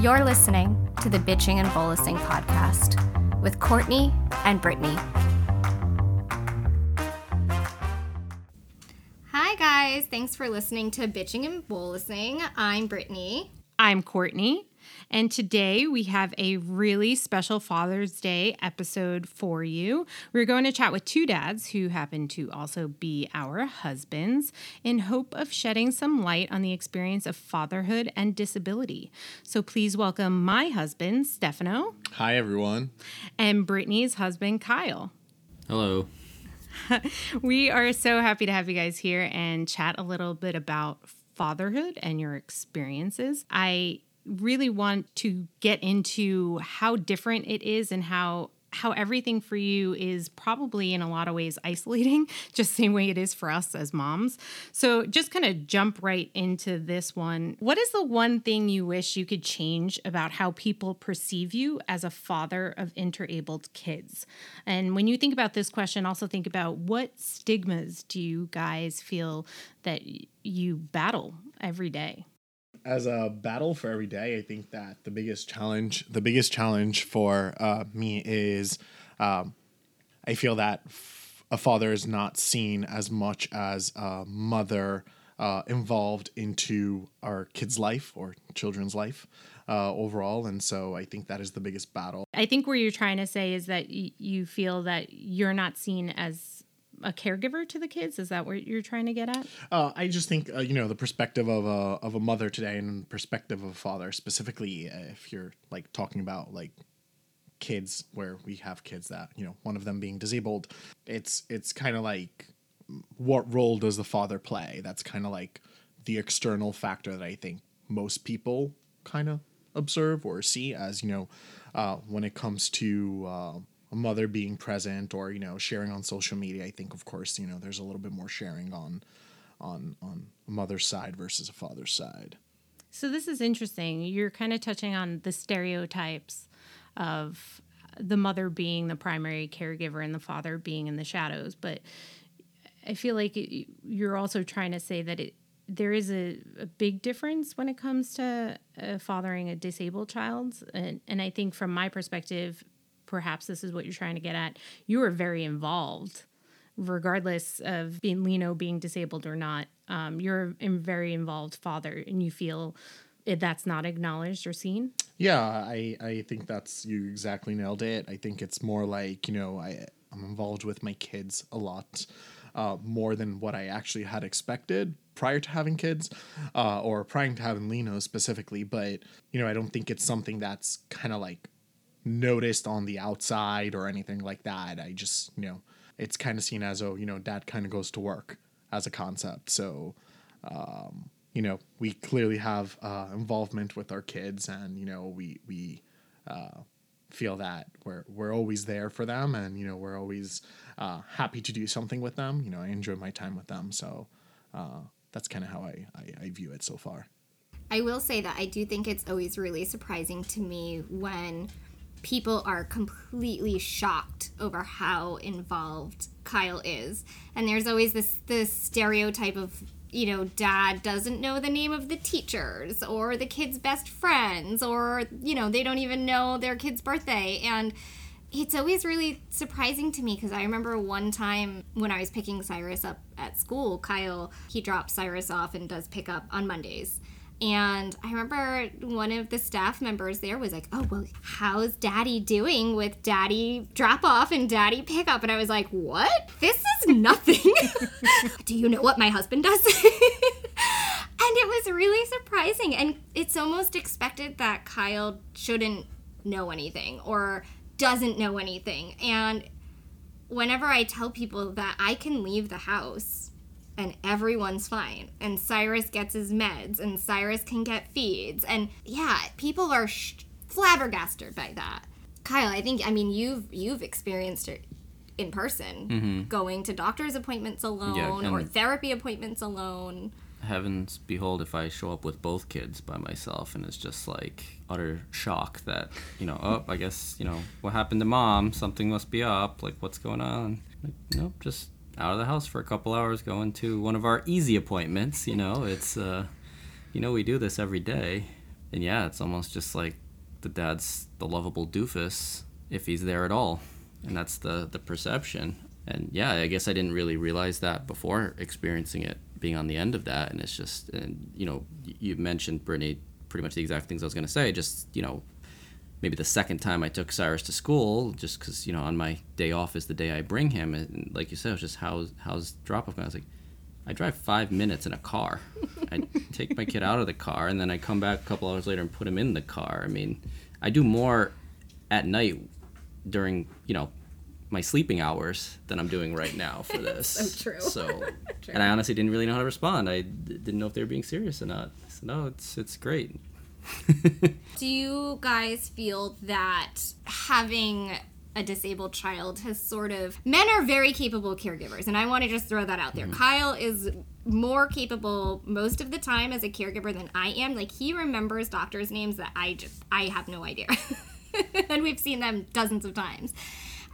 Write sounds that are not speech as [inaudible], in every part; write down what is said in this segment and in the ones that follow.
You're listening to the Bitching and Bolusing podcast with Courtney and Brittney. Hi, guys. Thanks for listening to Bitching and Bolusing. I'm Brittney. I'm Courtney. And today we have a really special Father's Day episode for you. We're going to chat with two dads who happen to also be our husbands in hope of shedding some light on the experience of fatherhood and disability. So please welcome my husband, Stefano. Hi, everyone. And Brittney's husband, Kyle. Hello. [laughs] we are so happy to have you guys here and chat a little bit about fatherhood and your experiences. I really want to get into how different it is and how how everything for you is probably in a lot of ways isolating, [laughs] just same way it is for us as moms. So, just kind of jump right into this one. What is the one thing you wish you could change about how people perceive you as a father of interabled kids? And when you think about this question, also think about what stigmas do you guys feel that you battle every day? As a battle for every day, I think that the biggest challenge, the biggest challenge for uh, me is, um, I feel that f- a father is not seen as much as a mother uh, involved into our kid's life or children's life. Uh, overall. And so I think that is the biggest battle. I think what you're trying to say is that y- you feel that you're not seen as a caregiver to the kids? Is that what you're trying to get at? Uh, I just think uh, you know the perspective of a of a mother today and perspective of a father, specifically uh, if you're like talking about like kids where we have kids that you know one of them being disabled it's it's kind of like what role does the father play that's kind of like the external factor that i think most people kind of observe or see as you know uh, when it comes to uh, a mother being present or you know sharing on social media i think of course you know there's a little bit more sharing on on on a mother's side versus a father's side. So this is interesting. You're kind of touching on the stereotypes of the mother being the primary caregiver and the father being in the shadows but i feel like it, you're also trying to say that it there is a, a, big difference when it comes to uh, fathering a disabled child and, and i think from my perspective perhaps this is what you're trying to get at, you are very involved, regardless of being Lino being disabled or not. Um, you're a very involved father, and you feel that's not acknowledged or seen. Yeah, I I think that's you exactly nailed it. I think it's more like you know I I'm involved with my kids a lot. Uh, more than what I actually had expected prior to having kids, uh, or prior to having Lino specifically. But you know, I don't think it's something that's kind of like noticed on the outside or anything like that. I just, you know, it's kind of seen as, oh, you know, dad kind of goes to work as a concept. So, um, you know, we clearly have uh, involvement with our kids, and you know, we we uh, feel that we're we're always there for them, and you know, we're always uh, happy to do something with them. You know, I enjoy my time with them, so uh, that's kind of how I, I I view it so far. I will say that I do think it's always really surprising to me when people are completely shocked over how involved Kyle is. And there's always this this stereotype of you know, dad doesn't know the name of the teachers or the kid's best friends or, you know, they don't even know their kid's birthday. And it's always really surprising to me because I remember one time when I was picking Cyrus up at school, Kyle, he drops Cyrus off and does pick up on Mondays. And I remember one of the staff members there was like, Oh, well, how's daddy doing with daddy drop off and daddy pickup? And I was like, What? This is [laughs] nothing. [laughs] Do you know what my husband does? [laughs] and it was really surprising. And it's almost expected that Kyle shouldn't know anything or doesn't know anything. And whenever I tell people that I can leave the house and everyone's fine. And Cyrus gets his meds, and Cyrus can get feeds. And yeah, people are sh- flabbergasted by that. Kyle, I think I mean you've you've experienced it in person, mm-hmm. going to doctor's appointments alone yeah, or therapy appointments alone. Heavens behold, if I show up with both kids by myself, and it's just like utter shock that you know, oh, I guess you know what happened to mom. Something must be up. Like, what's going on? Like, nope, just out of the house for a couple hours going to one of our easy appointments. You know, it's, uh, you know, we do this every day. and yeah, it's almost just like the dad's the lovable doofus if he's there at all, and that's the the perception. And yeah, I guess I didn't really realize that before experiencing it, being on the end of that, and it's just, and you know, you mentioned Brittney pretty much the exact things I was gonna say. Just you know, maybe the second time I took Cyrus to school, just because you know on my day off is the day I bring him, and like you said, it was just how's how's drop off. I was like, I drive five minutes in a car. I [laughs] take my kid out of the car, and then I come back a couple hours later and put him in the car. I mean, I do more at night during you know my sleeping hours than I'm doing right now for [laughs] this. So true. So, [laughs] True. and I honestly didn't really know how to respond. I d- didn't know if they were being serious or not. Said, no, it's it's great. Do you guys feel that having a disabled child has sort of men are very capable caregivers and i want to just throw that out there. Mm-hmm. Kyle is more capable most of the time as a caregiver than i am. Like he remembers doctors names that i just i have no idea. [laughs] And we've seen them dozens of times.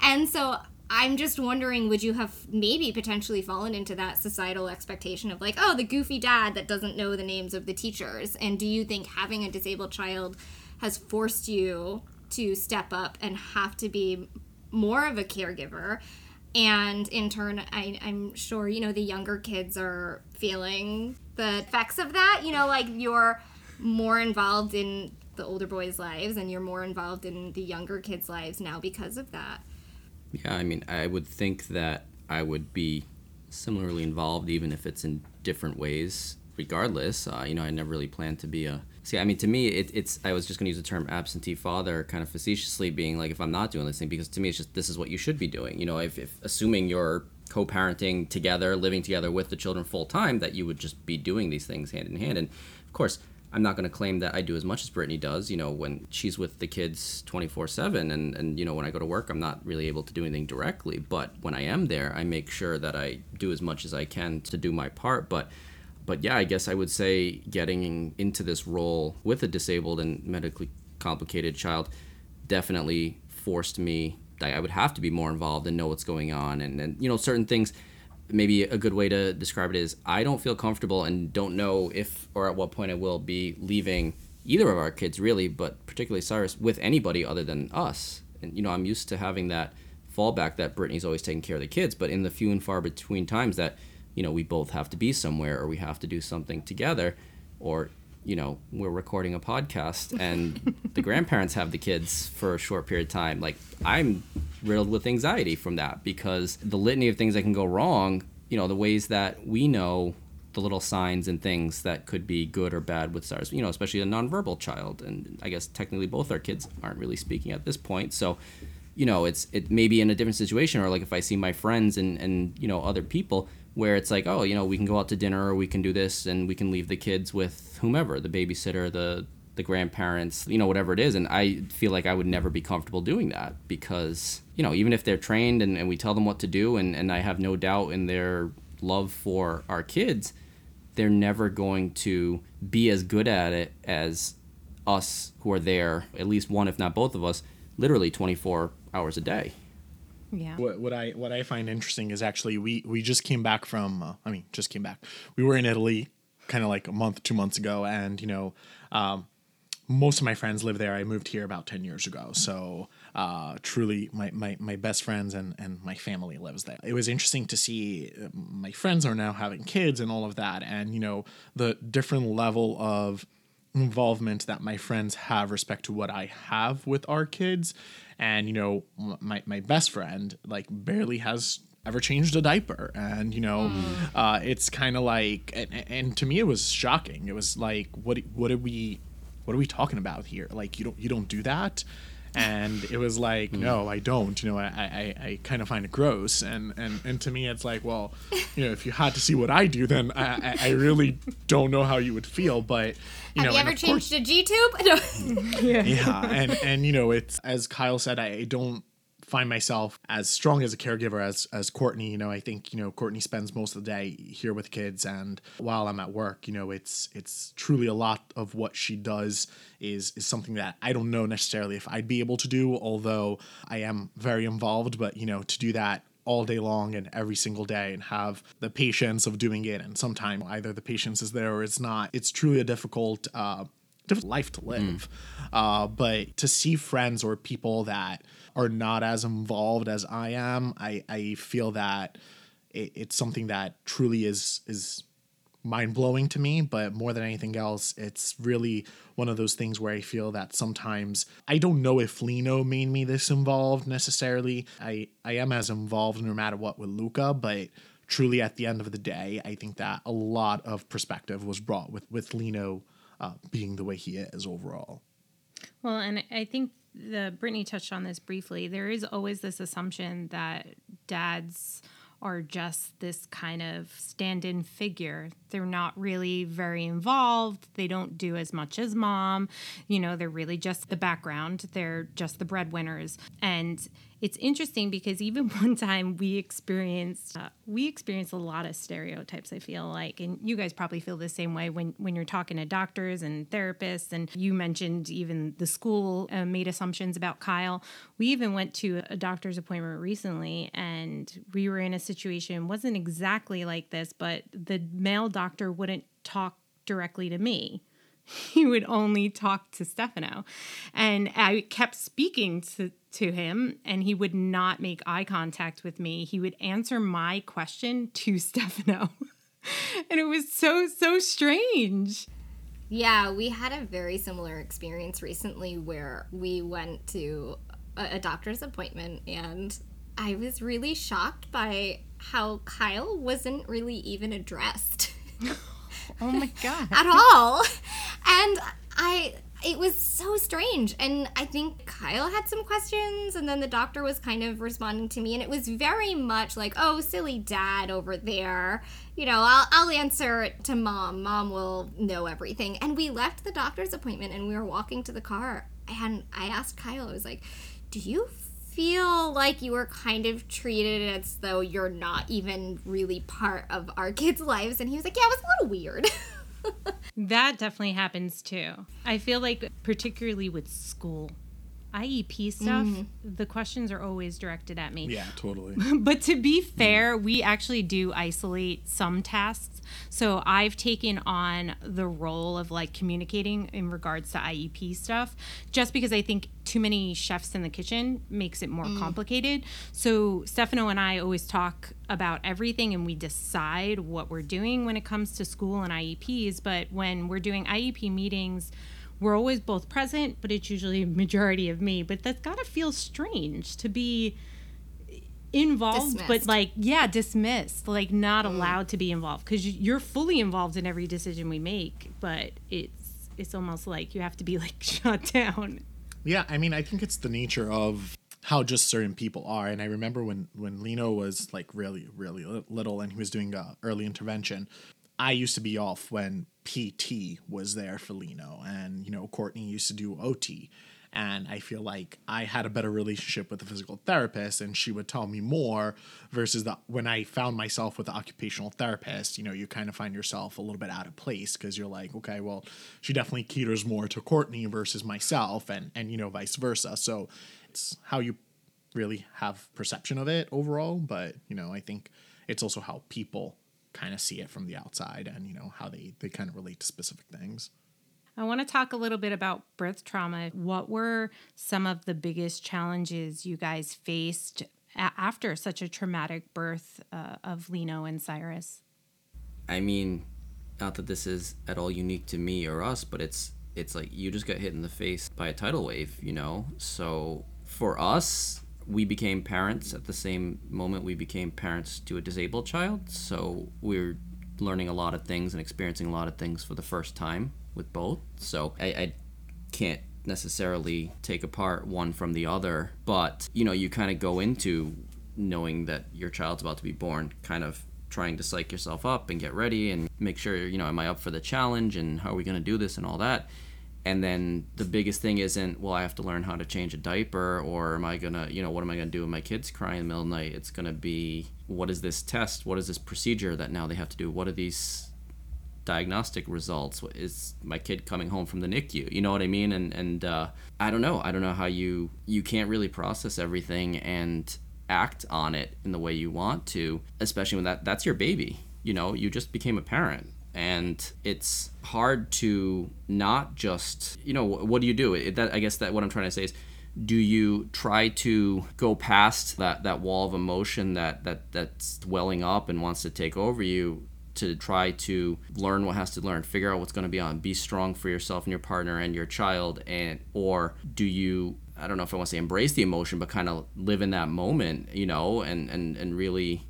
And so i'm just wondering would you have maybe potentially fallen into that societal expectation of like oh the goofy dad that doesn't know the names of the teachers? And do you think having a disabled child has forced you to step up and have to be more of a caregiver? And in turn I, i'm sure you know the younger kids are feeling the effects of that. You know like you're more involved in the older boys lives and you're more involved in the younger kids lives now because of that Yeah, I mean, I would think that I would be similarly involved, even if it's in different ways. Regardless, uh, you know, I never really planned to be a. See, I mean, to me, it, it's. I was just going to use the term absentee father, kind of facetiously, being like, if I'm not doing this thing, because to me, it's just this is what you should be doing. You know, if, if assuming you're co-parenting together, living together with the children full time, that you would just be doing these things hand in hand. And of course, I'm not going to claim that I do as much as Brittney does. You know, when she's with the kids 24 7, and, and, you know, when I go to work, I'm not really able to do anything directly. But when I am there, I make sure that I do as much as I can to do my part. But but yeah, I guess I would say getting into this role with a disabled and medically complicated child definitely forced me. I I would have to be more involved and know what's going on, and and you know certain things. Maybe a good way to describe it is I don't feel comfortable and don't know if or at what point I will be leaving either of our kids really, but particularly Cyrus with anybody other than us. And you know I'm used to having that fallback that Brittney's always taking care of the kids, but in the few and far between times that you know we both have to be somewhere or we have to do something together or you know we're recording a podcast and the grandparents have the kids for a short period of time like i'm riddled with anxiety from that because the litany of things that can go wrong you know the ways that we know the little signs and things that could be good or bad with Cyrus, you know, especially a nonverbal child. And I guess technically both our kids aren't really speaking at this point. So, you know, it's it may be in a different situation or like if I see my friends and, and you know, other people where it's like, oh, you know, we can go out to dinner or we can do this and we can leave the kids with whomever, the babysitter, the the grandparents, you know, whatever it is. And I feel like I would never be comfortable doing that because, you know, even if they're trained and, and we tell them what to do and, and I have no doubt in their love for our kids, they're never going to be as good at it as us who are there, at least one, if not both of us, literally 24 hours a day. Yeah. What, what I what I find interesting is actually we we just came back from uh, I mean just came back. We were in Italy, kind of like a month two months ago, and you know, um, most of my friends live there. I moved here about ten years ago, so uh, truly my, my my best friends and and my family lives there. It was interesting to see uh, my friends are now having kids and all of that, and you know the different level of involvement that my friends have respect to what I have with our kids. And, you know, my, my best friend, like, barely has ever changed a diaper. And, you know, uh, it's kind of like, and, and to me, it was shocking. It was like, what, what are we, what are we talking about here? Like, you don't, you don't do that. And it was like, hmm. no, I don't. You know, I, I, I kind of find it gross. And, and, and to me, it's like, well, you know, if you had to see what I do, then I, I, I really don't know how you would feel. But, you have know, you and ever of course- changed a G tube? [laughs] [laughs] yeah and and you know it's as kyle said i don't find myself as strong as a caregiver as as courtney you know i think you know courtney spends most of the day here with kids and while i'm at work you know it's it's truly a lot of what she does is is something that i don't know necessarily if i'd be able to do although i am very involved but you know to do that all day long and every single day and have the patience of doing it and sometimes either the patience is there or it's not it's truly a difficult uh difficult life to live. Uh, but to see friends or people that are not as involved as I am, I, I feel that it, it's something that truly is is mind blowing to me, but more than anything else, it's really one of those things where I feel that sometimes I don't know if Lino made me this involved necessarily. I, I am as involved no matter what with Luca, but truly at the end of the day, I think that a lot of perspective was brought with, with Lino uh, being the way he is overall. Well, and I think the Brittany touched on this briefly. There is always this assumption that dads are just this kind of stand in figure. They're not really very involved. They don't do as much as mom. You know, they're really just the background, they're just the breadwinners. And it's interesting because even [laughs] one time we experienced uh, we experienced a lot of stereotypes i feel like and you guys probably feel the same way when when you're talking to doctors and therapists and you mentioned even the school uh, made assumptions about kyle we even went to a doctor's appointment recently and we were in a situation wasn't exactly like this but the male doctor wouldn't talk directly to me [laughs] he would only talk to Stefano. And I kept speaking to, to him, and he would not make eye contact with me. He would answer my question to [laughs] Stefano. and it was so, so strange. Yeah, we had a very similar experience recently where we went to a, a doctor's appointment, and I was really shocked by how Kyle wasn't really even addressed. [laughs] Oh my [laughs] god. at all. And I it was so strange. And I think Kyle had some questions and then the doctor was kind of responding to me and it was very much like, "Oh, silly dad over there. You know, I'll I'll answer it to mom. Mom will know everything." And we left the doctor's appointment and we were walking to the car and I asked Kyle, I was like, "Do you feel like you were kind of treated as though you're not even really part of our kids' lives. And he was like, Yeah, it was a little weird. [laughs] [laughs] that definitely happens too. I feel like, particularly with school, IEP stuff, mm. the questions are always directed at me. Yeah, totally. [laughs] but to be fair, mm. we actually do isolate some tasks. So I've taken on the role of like communicating in regards to IEP stuff just because I think too many chefs in the kitchen makes it more mm. complicated. So Stefano and I always talk about everything and we decide what we're doing when it comes to school and IEPs. But when we're doing IEP meetings, we're always both present, but it's usually a majority of me. But that's gotta feel strange to be involved, dismissed. but like, yeah, dismissed, like not mm. allowed to be involved because you're fully involved in every decision we make, but it's it's almost like you have to be like [laughs] shut down. Yeah, I mean, I think it's the nature of how just certain people are. And I remember when when Lino was like really really little and he was doing uh, early intervention, I used to be off when PT was there for Lino, and you know Courtney used to do OT, and I feel like I had a better relationship with the physical therapist, and she would tell me more versus the when I found myself with the occupational therapist. You know, you kind of find yourself a little bit out of place because you're like, okay, well, she definitely caters more to Courtney versus myself, and and you know vice versa. So it's how you really have perception of it overall, but you know, I think it's also how people kind of see it from the outside and you know how they they kind of relate to specific things. I want to talk a little bit about birth trauma. What were some of the biggest challenges you guys faced a- after such a traumatic birth uh, of Lino and Cyrus? I mean, not that this is at all unique to me or us, but it's it's like you just got hit in the face by a tidal wave, you know. So for us, we became parents at the same moment we became parents to a disabled child. So we're learning a lot of things and experiencing a lot of things for the first time with both. So I, I can't necessarily take apart one from the other, but you know, you kind of go into knowing that your child's about to be born, kind of trying to psych yourself up and get ready and make sure, you know, am I up for the challenge and how are we going to do this and all that and then the biggest thing isn't well i have to learn how to change a diaper or am i gonna you know what am i gonna do when my kids cry in the middle of the night? It's gonna be what is this test? What is this procedure that now they have to do? What are these diagnostic results? Is my kid coming home from the nicu you know what i mean? And and uh, i don't know. I don't know how you you can't really process everything and act on it in the way you want to especially when that that's your baby. You know you just became a parent and it's hard to not just you know what do you do? It, that i guess that what i'm trying to say is do you try to go past that that wall of emotion that that that's welling up and wants to take over you to try to learn what has to learn figure out what's going to be on? Be strong for yourself and your partner and your child and or do you i don't know if i want to say embrace the emotion but kind of live in that moment you know and and and really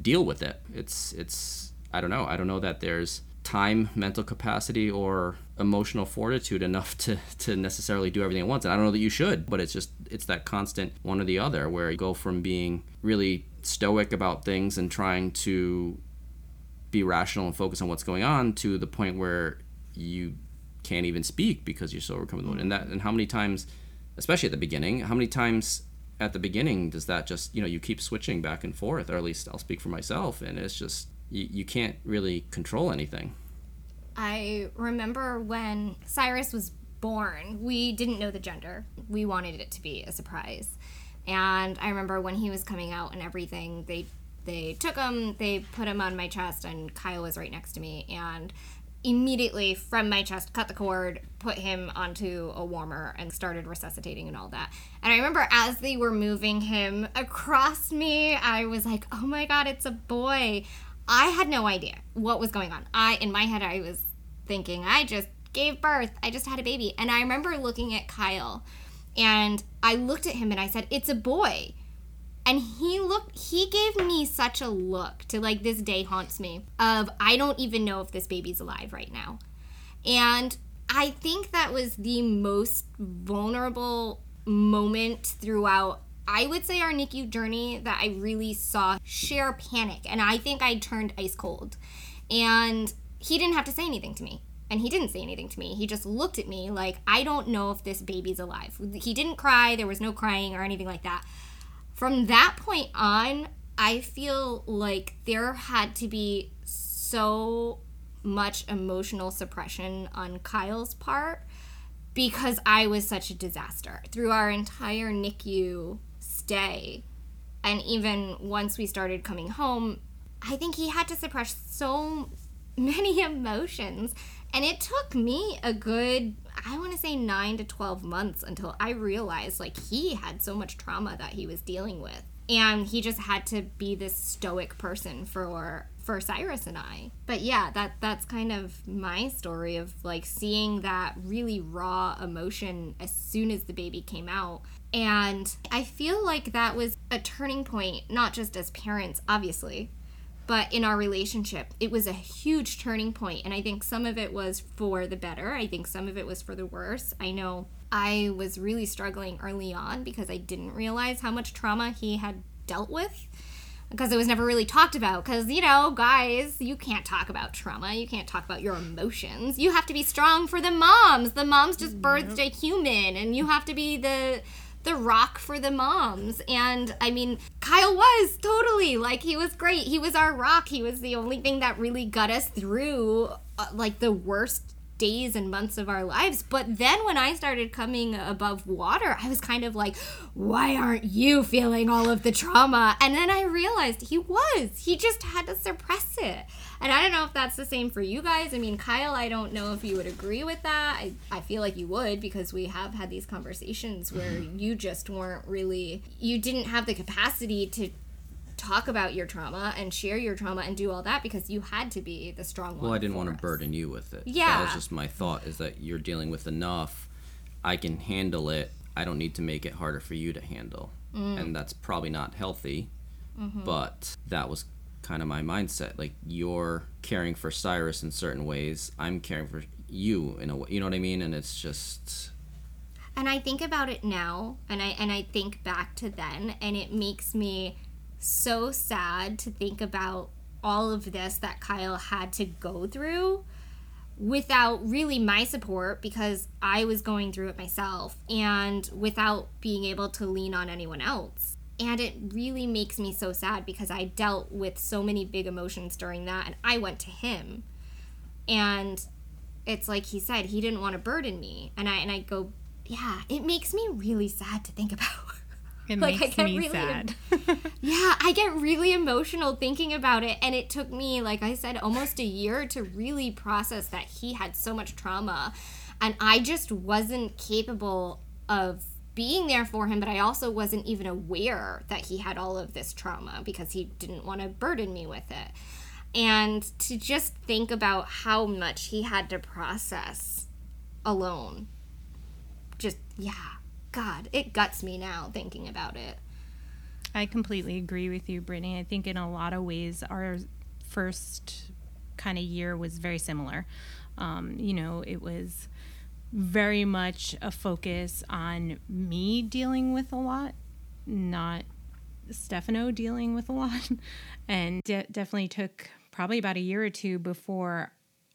deal with it? It's it's i don't know. I don't know that there's time, mental capacity, or emotional fortitude enough to, to necessarily do everything at once. And I don't know that you should, but it's just, it's that constant one or the other where you go from being really stoic about things and trying to be rational and focus on what's going on to the point where you can't even speak because you're so overcome with it. And that, and how many times, especially at the beginning, how many times at the beginning does that just, you know, you keep switching back and forth, or at least I'll speak for myself. And it's just, you, you can't really control anything. I remember when Cyrus was born, we didn't know the gender. We wanted it to be a surprise. And I remember when he was coming out and everything, they they took him, they put him on my chest and Kyle was right next to me and immediately from my chest cut the cord, put him onto a warmer and started resuscitating and all that. And I remember as they were moving him across me, I was like, "Oh my god, it's a boy." I had no idea what was going on. I in my head I was thinking I just gave birth. I just had a baby. And I remember looking at Kyle and I looked at him and I said, "It's a boy." And he looked he gave me such a look to like this day haunts me of I don't even know if this baby's alive right now. And I think that was the most vulnerable moment throughout I would say our NICU journey that I really saw share panic. And I think I turned ice cold. And he didn't have to say anything to me. And he didn't say anything to me. He just looked at me like, I don't know if this baby's alive. He didn't cry. There was no crying or anything like that. From that point on, I feel like there had to be so much emotional suppression on Kyle's part because I was such a disaster. Through our entire NICU day. And even once we started coming home, I think he had to suppress so [laughs] many emotions. And it took me a good, I want to say nine to 12 months until I realized like he had so much trauma that he was dealing with. And he just had to be this stoic person for for Cyrus and I. But yeah, that that's kind of my story of like seeing that really raw emotion as soon as the baby came out and I feel like that was a turning point, not just as parents, obviously, but in our relationship. It was a huge turning point, And I think some of it was for the better. I think some of it was for the worse. I know I was really struggling early on because I didn't realize how much trauma he had dealt with because it was never really talked about because you know guys you can't talk about trauma you can't talk about your emotions you have to be strong for the moms the moms just birthed a human and you have to be the the rock for the moms. And I mean, Kyle was totally like he was great. He was our rock. He was the only thing that really got us through uh, like the worst days and months of our lives. But then when I started coming above water, I was kind of like, why aren't you feeling all of the trauma? And then I realized he was. He just had to suppress it. And I don't know if that's the same for you guys. I mean, Kyle, I don't know if you would agree with that. I, I feel like you would because we have had these conversations where mm-hmm. you just weren't really, you didn't have the capacity to talk about your trauma and share your trauma and do all that because you had to be the strong one. Well, I didn't want to burden you with it. Yeah. That was just my thought is that you're dealing with enough. I can handle it. I don't need to make it harder for you to handle. Mm. And that's probably not healthy. Mm-hmm. But that was kind of my mindset. Like you're caring for Cyrus in certain ways, I'm caring for you in a way. You know what I mean? And it's just. And I think about it now, and I and I think back to then, and it makes me so sad to think about all of this that Kyle had to go through without really my support because I was going through it myself and without being able to lean on anyone else. And it really makes me so sad because I dealt with so many big emotions during that and I went to him. And it's like he said, he didn't want to burden me. And I and I go, yeah, it makes me really sad to think about. [laughs] It Like, I makes get me really- sad. [laughs] Yeah, I get really emotional thinking about it. And it took me, like I said, almost a year to really process that he had so much trauma. And I just wasn't capable of being there for him, but I also wasn't even aware that he had all of this trauma because he didn't want to burden me with it. And to just think about how much he had to process alone. Just, yeah, God, it guts me now thinking about it. I completely agree with you, Brittney. I think in a lot of ways, our first kind of year was very similar. Um, you know, it was very much a focus on me dealing with a lot, not Stefano dealing with a lot. [laughs] And de- definitely took probably about a year or two before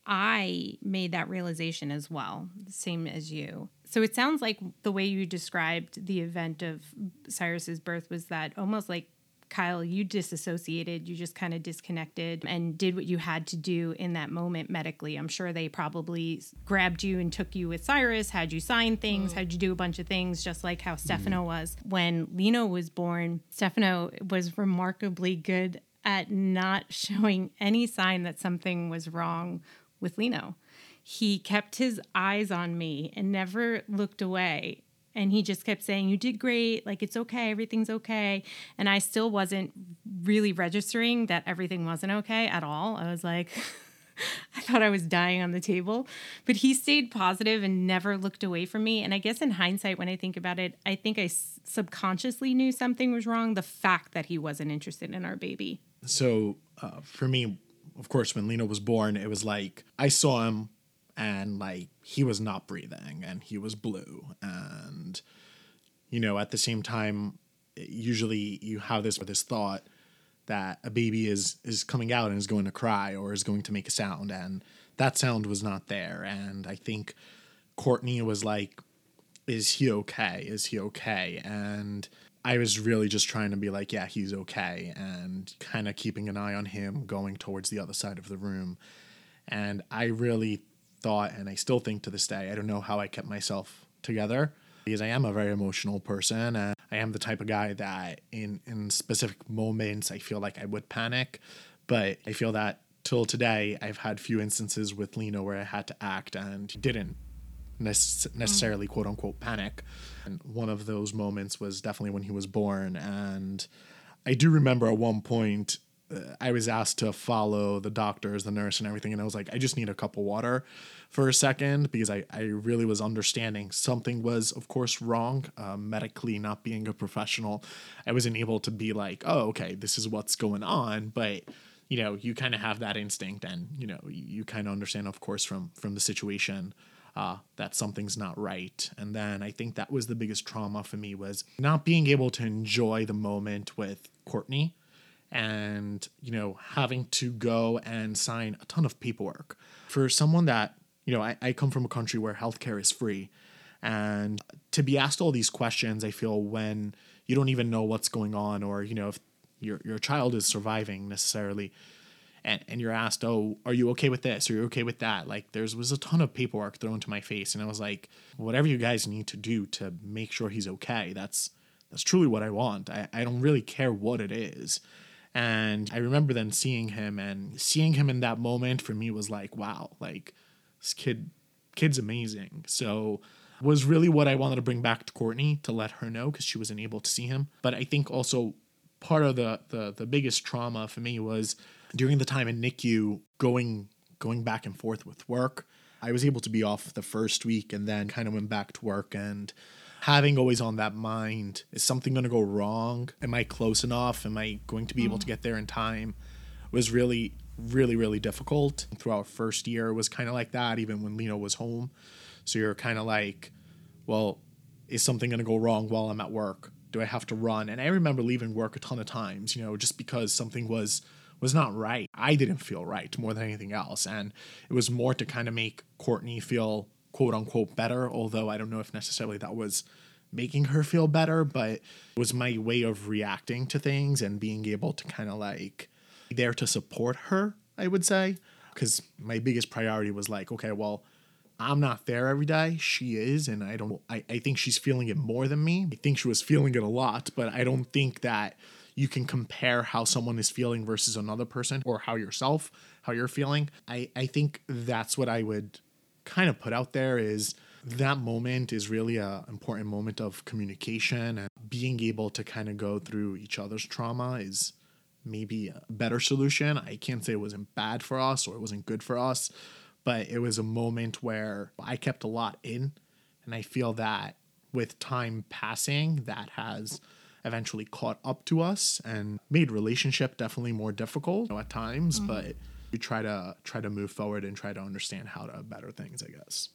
I made that realization as well, same as you. So it sounds like the way you described the event of Cyrus's birth was that almost like Kyle, you disassociated, you just kind of disconnected and did what you had to do in that moment medically. I'm sure they probably grabbed you and took you with Cyrus, had you sign things, mm. had you do a bunch of things, just like how mm-hmm. Stefano was. When Lino was born, Stefano was remarkably good at not [laughs] showing any sign that something was wrong with Lino. He kept his eyes on me and never looked away. And he just kept saying, You did great. Like, it's okay. Everything's okay. And I still wasn't really registering that everything wasn't okay at all. I was like, [laughs] I thought I was dying on the table. But he stayed positive and never looked away from me. And I guess in hindsight, when I think about it, I think I subconsciously knew something was wrong. The fact that he wasn't interested in our baby. So uh, for me, of course, when Lino was born, it was like I saw him and like he was not breathing and he was blue. And, you know, at the same time, usually you have this this thought that a baby is is coming out and is going to cry or is going to make a sound and that sound was not there and i think courtney was like is he okay is he okay and i was really just trying to be like yeah he's okay and kind of keeping an eye on him going towards the other side of the room and i really thought and i still think to this day i don't know how i kept myself together because i am a very emotional person and i am the type of guy that in in specific moments i feel like i would panic but i feel that till today i've had few instances with lino where i had to act and didn't necess- mm-hmm. necessarily quote unquote panic. And one of those moments was definitely when he was born. And I do remember at one point I was asked to follow the doctors, the nurse, and everything. And I was like, I just need a cup of water for a second because I, I really was understanding something was, of course, wrong. Uh, medically, not being a professional, I wasn't able to be like, oh, okay, this is what's going on. But you know, you kind of have that instinct, and you know, you, you kind of understand, of course, from from the situation uh, that something's not right. And then I think that was the biggest trauma for me was not being able to enjoy the moment with Courtney and, you know, having to go and sign a ton of paperwork. For someone that, you know, I, I come from a country where healthcare is free. And to be asked all these questions, I feel when you don't even know what's going on or, you know, if your, your child is surviving necessarily, and, and you're asked, oh, are you okay with this? Are you okay with that? Like there's was a ton of paperwork thrown to my face, and I was like, whatever you guys need to do to make sure he's okay, that's that's truly what I want. I, I don't really care what it is. And I remember then seeing him and seeing him in that moment for me was like, wow, like this kid kid's amazing. So was really what I wanted to bring back to Courtney to let her know because she wasn't able to see him. But I think also part of the the the biggest trauma for me was during the time in NICU going going back and forth with work. I was able to be off the first week and then kind of went back to work and having always on that mind is something going to go wrong? Am I close enough? Am I going to be able to mm-hmm. get there in time? Was really really really difficult. Throughout first year was kind of like that even when Lino was home. So you're kind of like, well, is something going to go wrong while I'm at work? Do I have to run? And I remember leaving work a ton of times, you know, just because something was was not right. I didn't feel right more than anything else, and it was more to kind of make Courtney feel quote unquote better. Although I don't know if necessarily that was making her feel better, but it was my way of reacting to things and being able to kind of like be there to support her. I would say because my biggest priority was like, okay, well, I'm not there every day. She is, and I don't. I, I think she's feeling it more than me. I think she was feeling it a lot, but I don't think that you can compare how someone is feeling versus another person or how yourself how you're feeling. I I think that's what I would kind of put out there is that moment is really a important moment of communication and being able to kind of go through each other's trauma is maybe a better solution. I can't say it wasn't bad for us or it wasn't good for us, but it was a moment where I kept a lot in. And I feel that with time passing, that has eventually caught up to us and made relationship definitely more difficult at times, mm-hmm. but we try to try to move forward and try to understand how to better things, I guess.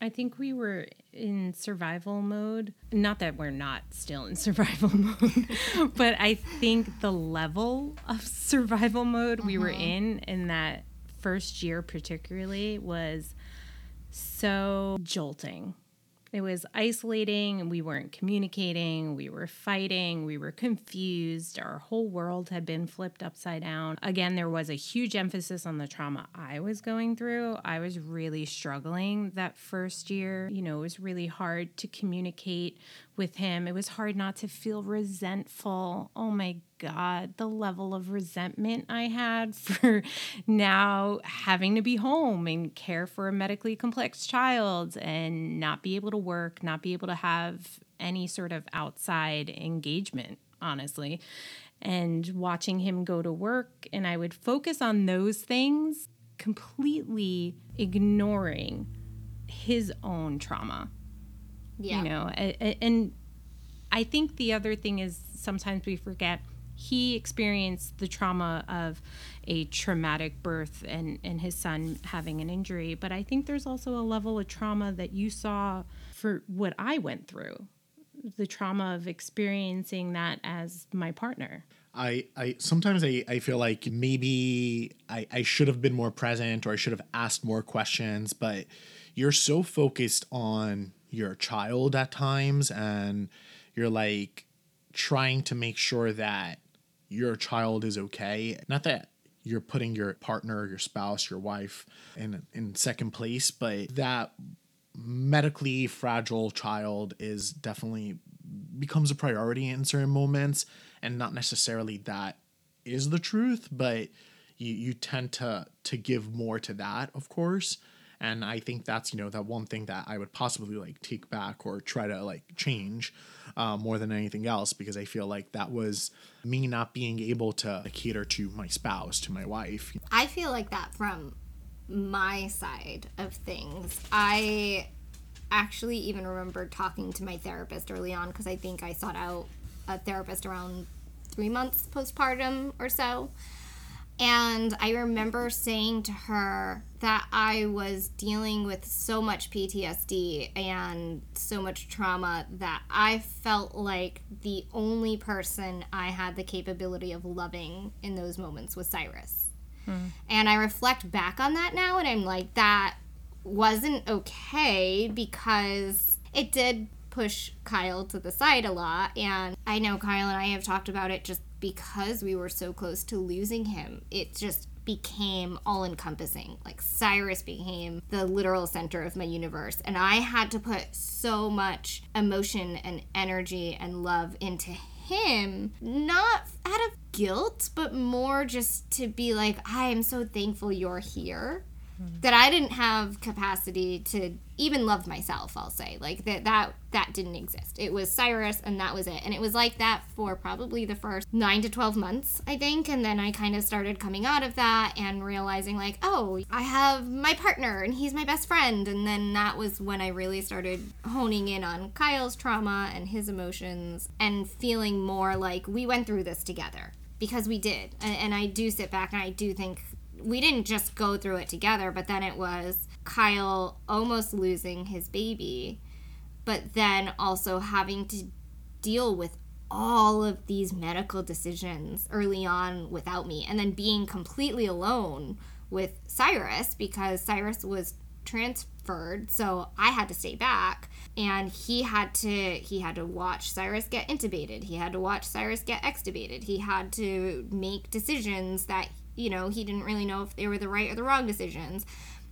I think we were in survival mode. Not that we're not still in [laughs] survival mode, but I think the level of survival mode we were uh-huh. in in that first year, particularly, was so jolting. It was isolating. We weren't communicating. We were fighting. We were confused. Our whole world had been flipped upside down. Again, there was a huge emphasis on the trauma I was going through. I was really struggling that first year. You know, it was really hard to communicate with him. It was hard not to feel resentful. Oh my God, the level of resentment I had [laughs] for now having to be home and care for a medically complex child and not be able to work, not be able to have any sort of outside engagement, honestly. And watching him go to work, and I would focus on those things, completely ignoring his own trauma. Yeah. You know, and I think the other thing is sometimes we forget he experienced the trauma of a traumatic birth and, and his son having an injury. But I think there's also a level of trauma that you saw for what I went through the trauma of experiencing that as my partner. I, I sometimes I, I feel like maybe I, I should have been more present or I should have asked more questions, but you're so focused on your child at times and you're like trying to make sure that your child is okay. Not that you're putting your partner, your spouse, your wife in in second place, but that medically fragile child is definitely becomes a priority in certain moments and not necessarily that is the truth, but you you tend to to give more to that, of course. And I think that's, you know, that one thing that I would possibly like take back or try to like change uh, more than anything else because I feel like that was me not being able to cater to my spouse, to my wife. I feel like that from my side of things. I actually even remember talking to my therapist early on because I think I sought out a therapist around three months postpartum or so. And I remember saying to her that I was dealing with so much PTSD and so much trauma that I felt like the only person I had the capability of loving in those moments was Cyrus. Hmm. And I reflect back on that now and I'm like, that wasn't okay because it did push Kyle to the side a lot. And I know Kyle and I have talked about it just because we were so close to losing him, it just became all encompassing. Like Cyrus became the literal center of my universe. And I had to put so much emotion and energy and love into him, not out of guilt, but more just to be like, I am so thankful you're here that I didn't have capacity to even love myself, I'll say. Like that that that didn't exist. It was Cyrus and that was it. And it was like that for probably the first 9 to 12 months, I think, and then I kind of started coming out of that and realizing like, "Oh, I have my partner and he's my best friend." And then that was when I really started honing in on Kyle's trauma and his emotions and feeling more like we went through this together because we did. And, and, I do sit back and I do think we didn't just go through it together, but then it was Kyle almost losing his baby, but then also having to deal with all of these medical decisions early on without me, and then being completely alone with Cyrus because Cyrus was transferred so i had to stay back. And he had to he had to watch cyrus get intubated. He had to watch cyrus get extubated. He had to make decisions that you know, he didn't really know if they were the right or the wrong decisions.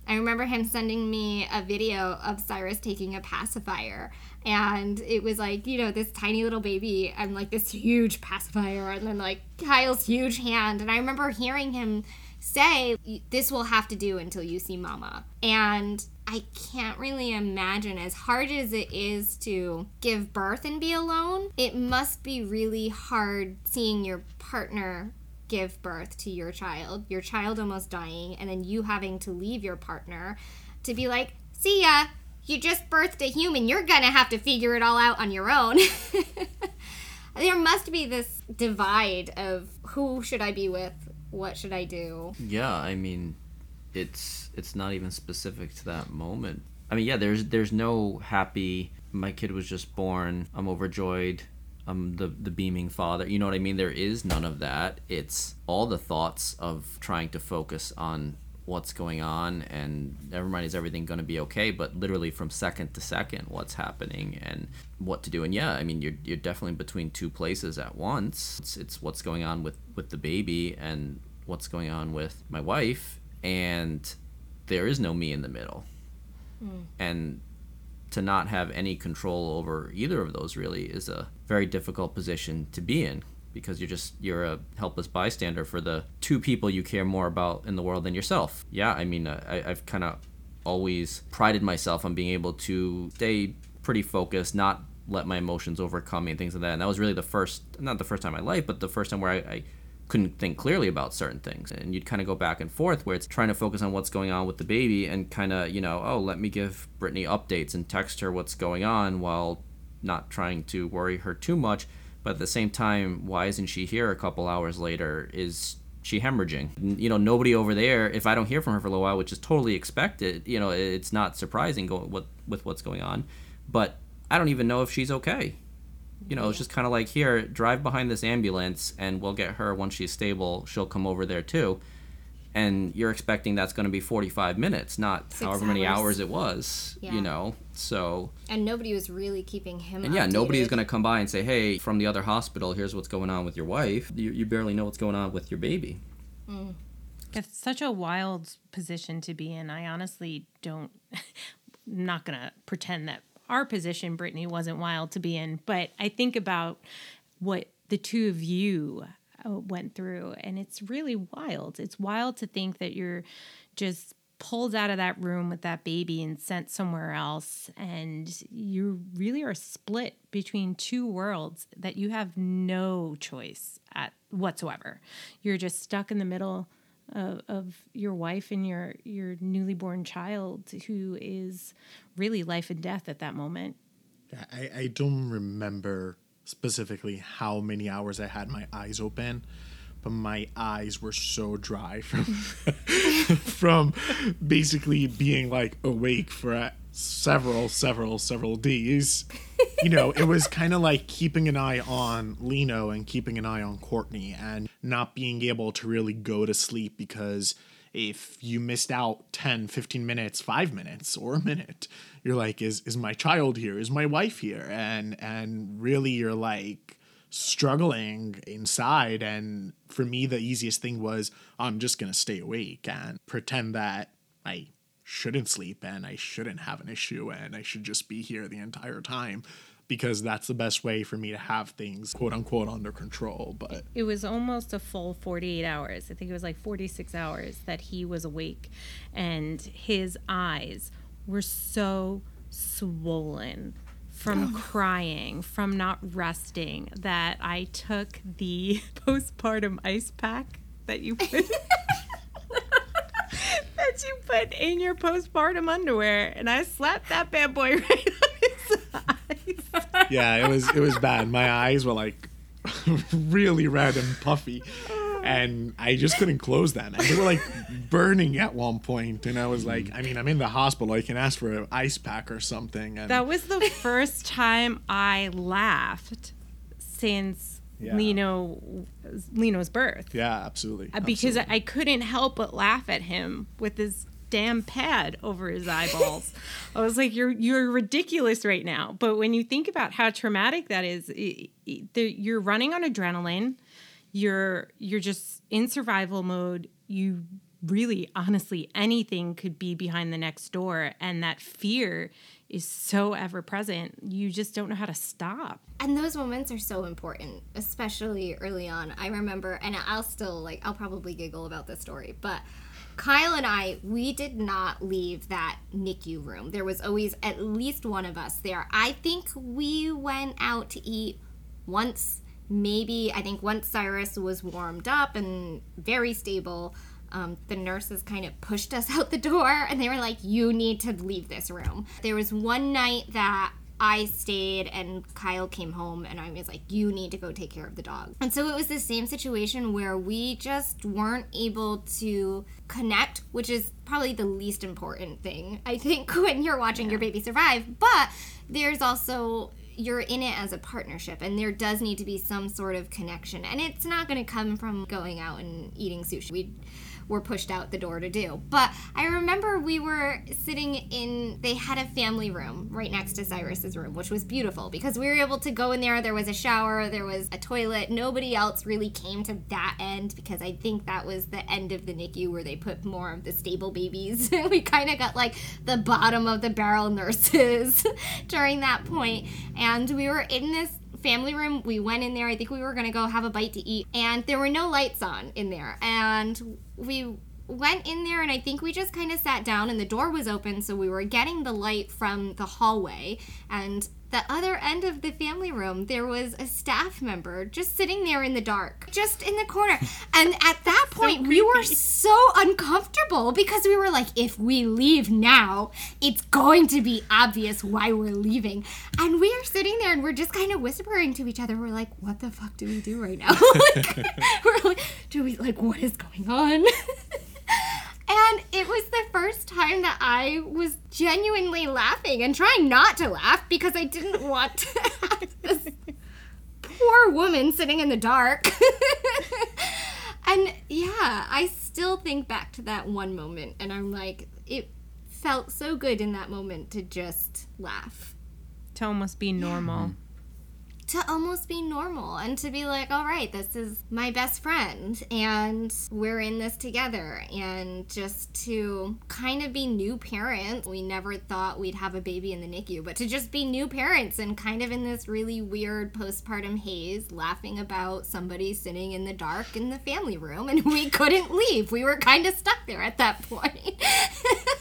I remember him sending me a video of Cyrus taking a pacifier. And it was like, you know, this tiny little baby and like this huge pacifier, and then like Kyle's huge hand. And I remember hearing him say, This will have to do until you see mama. And I can't really imagine, as hard as it is to give birth and be alone, it must be really hard seeing your partner give birth to your child, your child almost dying, and then you having to leave your partner to be like, see ya, you just birthed a human, you're gonna have to figure it all out on your own. [laughs] there must be this divide of who should I be with, what should I do? Yeah, I mean, it's it's not even specific to that moment. I mean, yeah, there's there's no happy. My kid was just born. I'm overjoyed. I'm the the beaming father. You know what I mean? There is none of that. It's all the thoughts of trying to focus on what's going on and never mind is everything going to be okay but literally from second to second what's happening and what to do and yeah i mean you're, you're definitely between two places at once it's, it's what's going on with with the baby and what's going on with my wife and there is no me in the middle mm. and to not have any control over either of those really is a very difficult position to be in because you're just you're a helpless bystander for the two people you care more about in the world than yourself. Yeah, I mean, I, I've kind of always prided myself on being able to stay pretty focused, not let my emotions overcome me and things like that. And that was really the first, not the first time in my life, but the first time where I, I couldn't think clearly about certain things. And you'd kind of go back and forth where it's trying to focus on what's going on with the baby and kind of, you know, oh, let me give Brittney updates and text her what's going on while not trying to worry her too much but at the same time, why isn't she here a couple hours later? Is she hemorrhaging? You know, nobody over there. If I don't hear from her for a little while, which is totally expected, you know, it's not surprising what with what's going on. But I don't even know if she's okay. You know, it's just kind of like here, drive behind this ambulance, and we'll get her. Once she's stable. She'll come over there too. And you're expecting that's going to be 45 minutes not Six however many hours, hours it was yeah. you know? So and nobody was really keeping him and yeah nobody is going to come by and say hey from the other hospital here's what's going on with your wife. You, you barely know what's going on with your baby. Mm. it's such a wild position to be in. I honestly don't [laughs] I'm not going to pretend that our position Brittney wasn't wild to be in but i think about what the two of you uh, went through and it's really wild. It's wild to think that you're just pulled out of that room with that baby and sent somewhere else and you really are split between two worlds that you have no choice at whatsoever. You're just stuck in the middle of, of your wife and your your newly born child who is really life and death at that moment. I, I don't remember specifically how many hours I had my eyes open, but my eyes were so dry from [laughs] from basically being like awake for several, several, several days. You know, it was kind of like keeping an eye on Lino and keeping an eye on Courtney and not being able to really go to sleep because if you missed out 10 15 minutes 5 minutes or a minute you're like is is my child here? Is my wife here? And and really you're like struggling inside. And for me the easiest thing was i'm just going to stay awake and pretend that i shouldn't sleep and i shouldn't have an issue and i should just be here the entire time because that's the best way for me to have things quote unquote under control. But it was almost a full 48 hours. I think it was like 46 hours that he was awake, and his eyes were so swollen from crying, from not resting, that I took the [laughs] postpartum ice pack that you put. [laughs] you put in your postpartum underwear, and I slapped that bad boy [laughs] right on his eyes. Yeah, it was it was bad. My eyes were like [laughs] really red and puffy, and I just couldn't close them. And they were like burning at one point, and I was like, I mean, I'm in the hospital. I can ask for an ice pack or something. And that was the first time I laughed since yeah. Lino Lino's birth. Yeah, absolutely. Uh, because absolutely. I couldn't help but laugh at him with his damn pad over his eyeballs. [laughs] I was like, "You're you're ridiculous right now." But when you think about how traumatic that is, it, it, you're running on adrenaline. You're you're just in survival mode. You really honestly anything could be behind the next door and that fear is so ever present you just don't know how to stop and those moments are so important especially early on i remember and i'll still like i'll probably giggle about this story but Kyle and I, we did not leave that NICU room. There was always at least one of us there. I think we went out to eat once, maybe. I think once Cyrus was warmed up and very stable, um, the nurses kind of pushed us [laughs] out the door and they were like, You need to leave this room. There was one night that I stayed and Kyle came home and I was like, you need to go take care of the dog. And so it was the same situation where we just weren't able to connect, which is probably the least important thing, I think, [laughs] when you're watching yeah. your baby survive. But there's also you're in it as a partnership and there does need to be some sort of connection and it's not going to come from going out and eating sushi we were pushed out the door to do. But I remember we were sitting in, they had a family room right next to Cyrus's room, which was beautiful because we were able to go in there. There was a shower, there was a toilet. Nobody else really came to that end because I think that was the end of the NICU where they put more of the stable babies. [laughs] we kind of got like the bottom of the barrel nurses [laughs] during that point. And we were in this family room. We went in there. I think we were going to go have a bite to eat. And there were no lights on in there. And we went in there and I think we just kind of sat down and the door was open so we were getting the light from the hallway and the other end of the family room, there was a staff member just sitting there in the dark, just in the corner. And at that point, so we were so uncomfortable because we were like, if we leave now, it's going to be obvious why we're leaving. And we are sitting there and we're just kind of whispering to each other. We're like, what the fuck do we do right now? [laughs] like, [laughs] we're like, do we, like, what is going on? [laughs] And it was the first time that I was genuinely laughing and trying not to laugh because I didn't want to have this poor woman sitting in the dark. [laughs] and yeah, I still think back to that one moment and I'm like, it felt so good in that moment to just laugh. To almost be normal. Yeah to almost be normal and to be like, all right, this is my best friend and we're in this together. And just to kind of be new parents. We never thought we'd have a baby in the NICU, but to just be new parents and kind of in this really weird postpartum haze, laughing about somebody sitting in the dark in the family room and [laughs] we couldn't leave. We were kind of stuck there at that point. [laughs]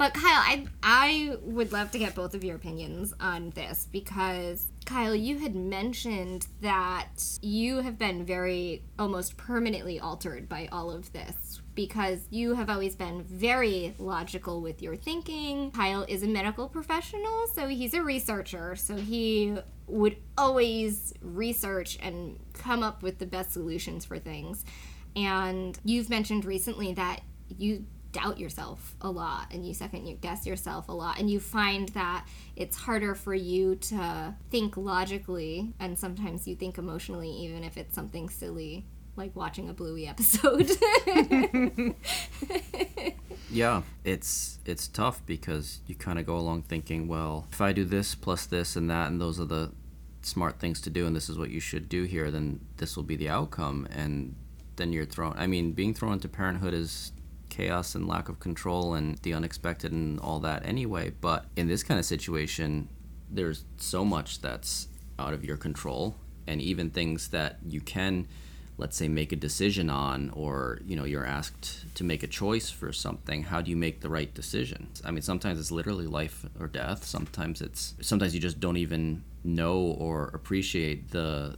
But Kyle, I I would love to get both of your opinions on this because Kyle, you had mentioned that you have been very almost permanently altered by all of this because you have always been very logical with your thinking. Kyle is a medical professional, so he's a researcher, so he would always research and come up with the best solutions for things. And you've mentioned recently that you doubt yourself a lot and you second you guess yourself a lot and you find that it's harder for you to think logically and sometimes you think emotionally even if it's something silly like watching a bluey episode. [laughs] Yeah it's it's tough because you kind of go along thinking well if i do this plus this and that and those are the smart things to do and this is what you should do here then this will be the outcome and then you're thrown i mean being thrown into parenthood is chaos and lack of control and the unexpected and all that anyway. But in this kind of situation, there's so much that's out of your control, and even things that you can, let's say, make a decision on, or you know, you're asked to make a choice for something. How do you make the right decision? I mean, sometimes it's literally life or death. Sometimes it's sometimes you just don't even know or appreciate the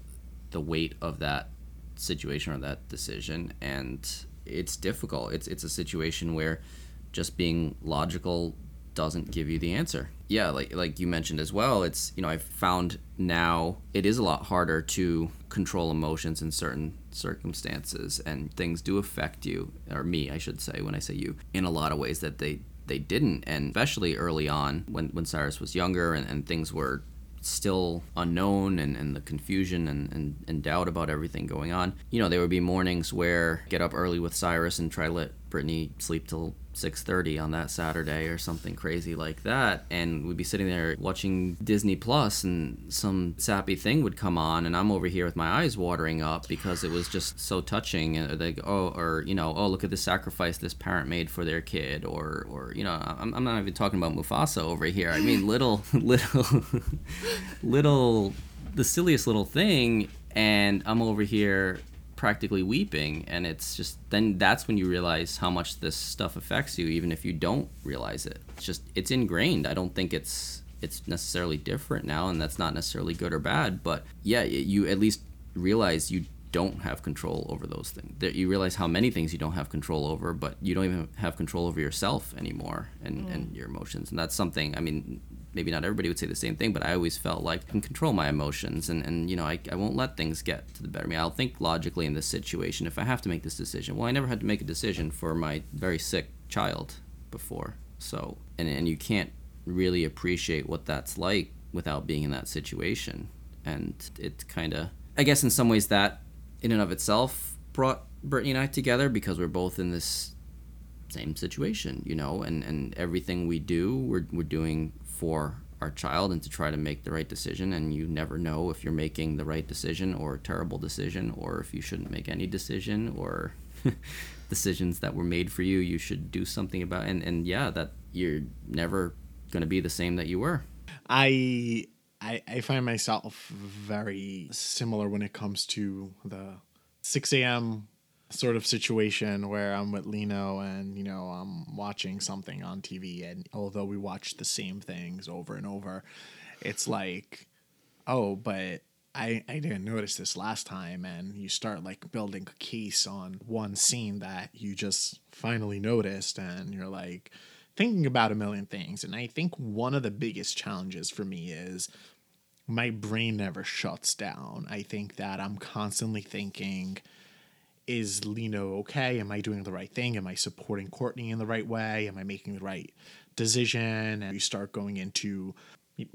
the weight of that situation or that decision and it's difficult. It's it's a situation where just being logical doesn't give you the answer. Yeah, like like you mentioned as well, it's you know, I've found now it is a lot harder to control emotions in certain circumstances and things do affect you or me, I should say when I say you, in a lot of ways that they they didn't and especially early on when when Cyrus was younger and, and things were still unknown and, and the confusion and, and, and doubt about everything going on. You know, there would be mornings where get up early with Cyrus and try to Brittney sleep till 6:30 on that Saturday or something crazy like that and we'd be sitting there watching Disney Plus and some sappy thing would come on and I'm over here with my eyes watering up because it was just so touching and like oh or you know oh look at the sacrifice this parent made for their kid or or you know I'm, I'm not even talking about Mufasa over here. I mean little [laughs] little little the silliest little thing and I'm over here practically weeping and it's just then that's when you realize how much this stuff affects you even if you don't realize it. It's just it's ingrained. I don't think it's it's necessarily different now and that's not necessarily good or bad but yeah you at least realize you don't have control over those things. That you realize how many things you don't have control over but you don't even have control over yourself anymore and, mm. and your emotions and that's something i mean maybe not everybody would say the same thing, but I always felt like I can control my emotions and, and you know, I, I won't let things get to the better me. I'll think logically in this situation if I have to make this decision. Well, I never had to make a decision for my very sick child before. So, and, and you can't really appreciate what that's like without being in that situation. And it kind of, I guess in some ways that in and of itself brought Brittney and I together because we're both in this same situation, you know, and, and everything we do, we're, we're doing for our child and to try to make the right decision. And you never know if you're making the right decision or a terrible decision or if you shouldn't make any decision or [laughs] decisions that were made for you you should do something about and and yeah that you're never going to be the same that you were. I I, I find myself very similar when it comes to the 6 a.m sort of situation where I'm with Lino and you know I'm watching something on TV and although we watch the same things over and over, it's like, oh, but I I didn't notice this last time and you start like building a case on one scene that you just finally noticed and you're like thinking about a million things and I think one of the biggest challenges for me is my brain never shuts down. I think that I'm constantly thinking is Lino okay? Am I doing the right thing? Am I supporting Courtney in the right way? Am I making the right decision? And you start going into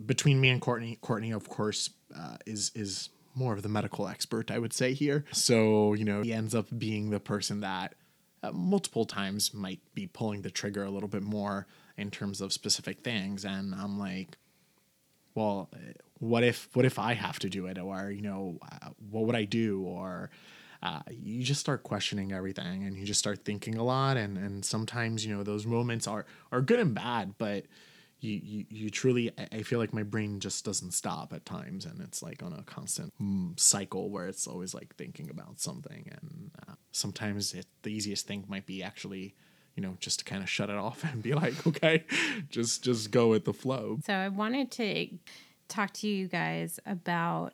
between me and Courtney. Courtney, of course, uh, is is more of the medical expert, I would say here. So you know, he ends up being the person that uh, multiple times might be pulling the trigger a little bit more in terms of specific things, and I'm like, well, what if what if I have to do it, or you know, uh, what would I do, or uh, you just start questioning everything and you just start thinking a lot. And and sometimes you know those moments are are good and bad but you, you, you truly i feel like my brain just doesn't stop at times. And it's like on a constant mm, cycle where it's always like thinking about something. And uh, sometimes it, the easiest thing might be actually you know just to kind of shut it off [laughs] and be like okay just just go with the flow. So i wanted to talk to you guys about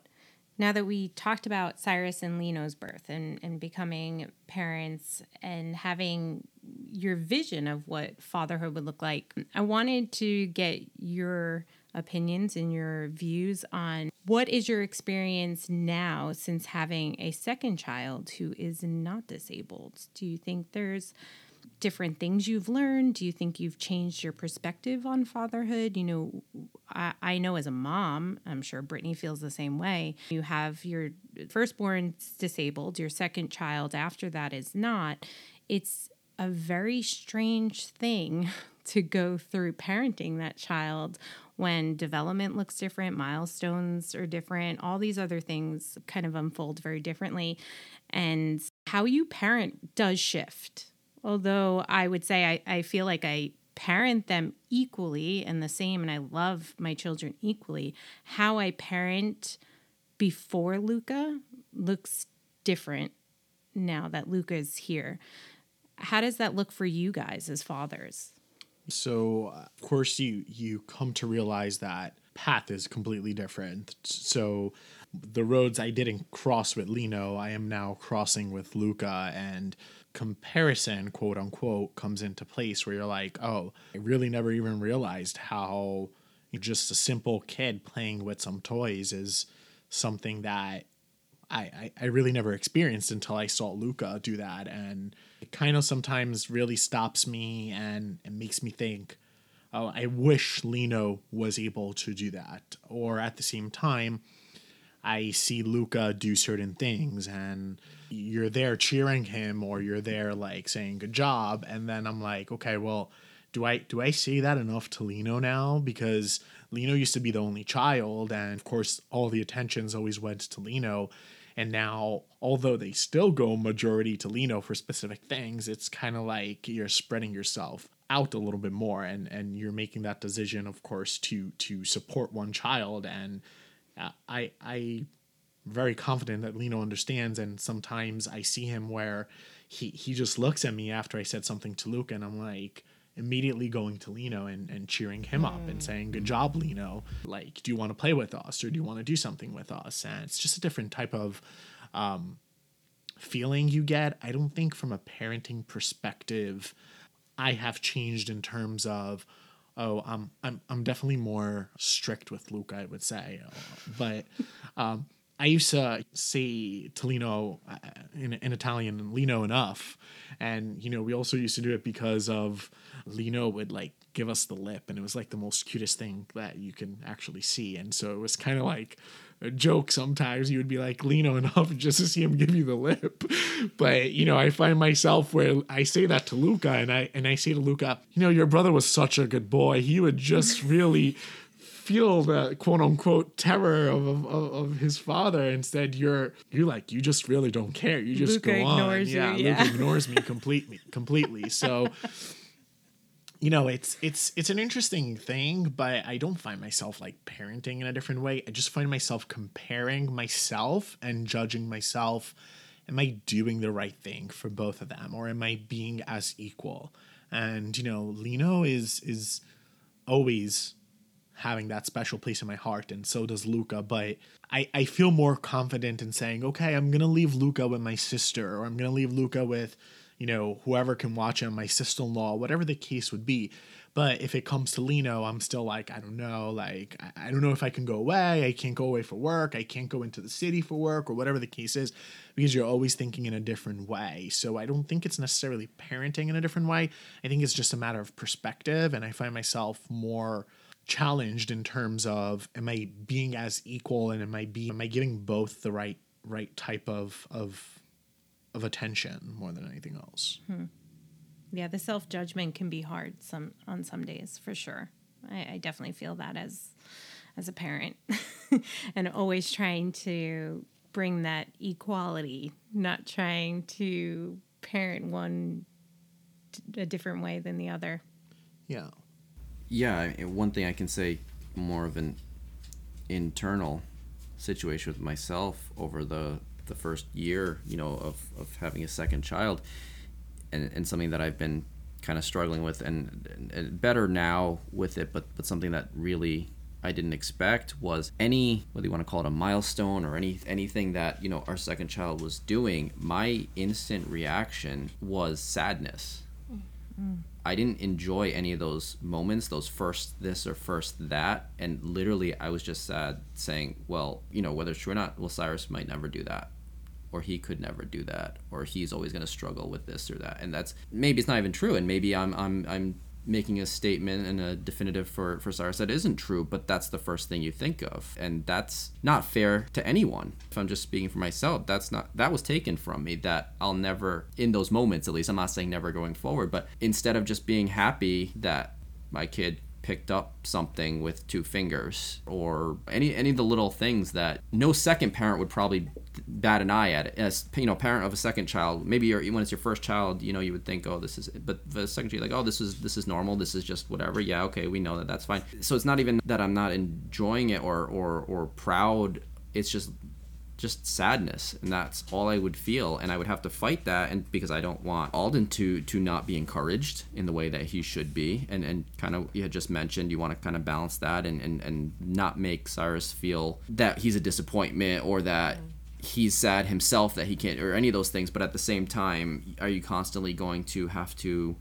now that we talked about Cyrus and Lino's birth and, and becoming parents and having your vision of what fatherhood would look like, I wanted to get your opinions and your views on what is your experience now since having a second child who is not disabled? Do you think there's different things you've learned? Do you think you've changed your perspective on fatherhood? You know, I, I know as a mom, I'm sure Brittney feels the same way. You have your firstborn disabled, your second child after that is not. It's a very strange thing [laughs] to go through parenting that child when development looks different, milestones are different, all these other things kind of unfold very differently. And how you parent does shift Although I would say I, I feel like I parent them equally and the same, and I love my children equally. How I parent before Luca looks different now that Luca is here. How does that look for you guys as fathers? So, of course, you you come to realize that path is completely different. So, the roads I didn't cross with Lino, I am now crossing with Luca, and comparison, quote unquote, comes into place where you're like, oh, I really never even realized how just a simple kid playing with some toys is something that I, I, I really never experienced until I saw Luca do that. And it kind of sometimes really stops me and it makes me think, oh, I wish Lino was able to do that. Or at the same time, I see Luca do certain things and you're there cheering him or you're there like saying good job and then I'm like, okay, well, do I do I say that enough to Lino now? Because Lino used to be the only child and of course all the attentions always went to Lino and now although they still go majority to Lino for specific things, it's kind of like you're spreading yourself out a little bit more and and you're making that decision of course to to support one child and uh, I I very confident that Lino understands and sometimes I see him where he he just looks at me after I said something to Luca and I'm like immediately going to Lino and, and cheering him up and saying, Good job, Lino. Like, do you want to play with us or do you want to do something with us? And it's just a different type of um, feeling you get. I don't think from a parenting perspective, I have changed in terms of, oh, I'm I'm I'm definitely more strict with Luke, I would say, but um, I used to say to Lino uh, in, in Italian, Lino enough, and you know we also used to do it because of Lino would like give us the lip, and it was like the most cutest thing that you can actually see, and so it was kind of like a joke sometimes you would be like Lino enough [laughs] just to see him give you the lip. [laughs] But you know, I find myself where I say that to Luca and I and I say to Luca, you know, your brother was such a good boy. He would just really feel the quote unquote terror of, of, of his father. Instead, you're you're like you just really don't care. You just Luca go on. you, yeah, yeah. Luca ignores me [laughs] completely completely. So you know it's it's it's an interesting thing but i don't find myself like parenting in a different way i just find myself comparing myself and judging myself am i doing the right thing for both of them or am i being as equal and you know lino is is always having that special place in my heart and so does luca but i i feel more confident in saying okay i'm gonna leave luca with my sister or i'm gonna leave luca with you know, whoever can watch him, my sister in law, whatever the case would be. But if it comes to Lino, I'm still like, I don't know, like, I, I don't know if I can go away. I can't go away for work. I can't go into the city for work or whatever the case is, because you're always thinking in a different way. So I don't think it's necessarily parenting in a different way. I think it's just a matter of perspective. And I find myself more challenged in terms of am I being as equal and am I being am I giving both the right right type of of of attention more than anything else. Hmm. Yeah, the self judgment can be hard some on some days for sure. I, I definitely feel that as as a parent, [laughs] and always trying to bring that equality, not trying to parent one a different way than the other. Yeah. Yeah one thing i can say more of an internal situation with myself over the the first year you know of, of having a second child and, and something that i've been kind of struggling with and, and, and better now with it but but something that really i didn't expect was any whether you want to call it a milestone or any anything that you know our second child was doing my instant reaction was sadness mm. Mm. I didn't enjoy any of those moments, those first this or first that. And literally, I was just sad saying, well, you know, whether it's true or not, well, Cyrus might never do that. Or he could never do that. Or he's always going to struggle with this or that. And that's maybe it's not even true. And maybe I'm, I'm, I'm making a statement and a definitive for, for Cyrus that isn't true, but that's the first thing you think of. And that's not fair to anyone. If I'm just speaking for myself, that's not, that was taken from me that I'll never, in those moments at least, I'm not saying never going forward, but instead of just being happy that my kid picked up something with two fingers or any any of the little things that no second parent would probably bat an eye at it. As you know parent of a second child maybe when it's your first child you know you would think oh this is but the second child like oh this is this is normal this is just whatever. Yeah okay we know that that's fine. So it's not even that i'm not enjoying it or or or proud. It's just just sadness and that's all i would feel. And i would have to fight that and because i don't want alden to to not be encouraged in the way that he should be. And and kind of you had just mentioned you want to kind of balance that and and, and not make cyrus feel that he's a disappointment or that mm-hmm. He's sad himself that he can't or any of those things but at the same time are you constantly going to have to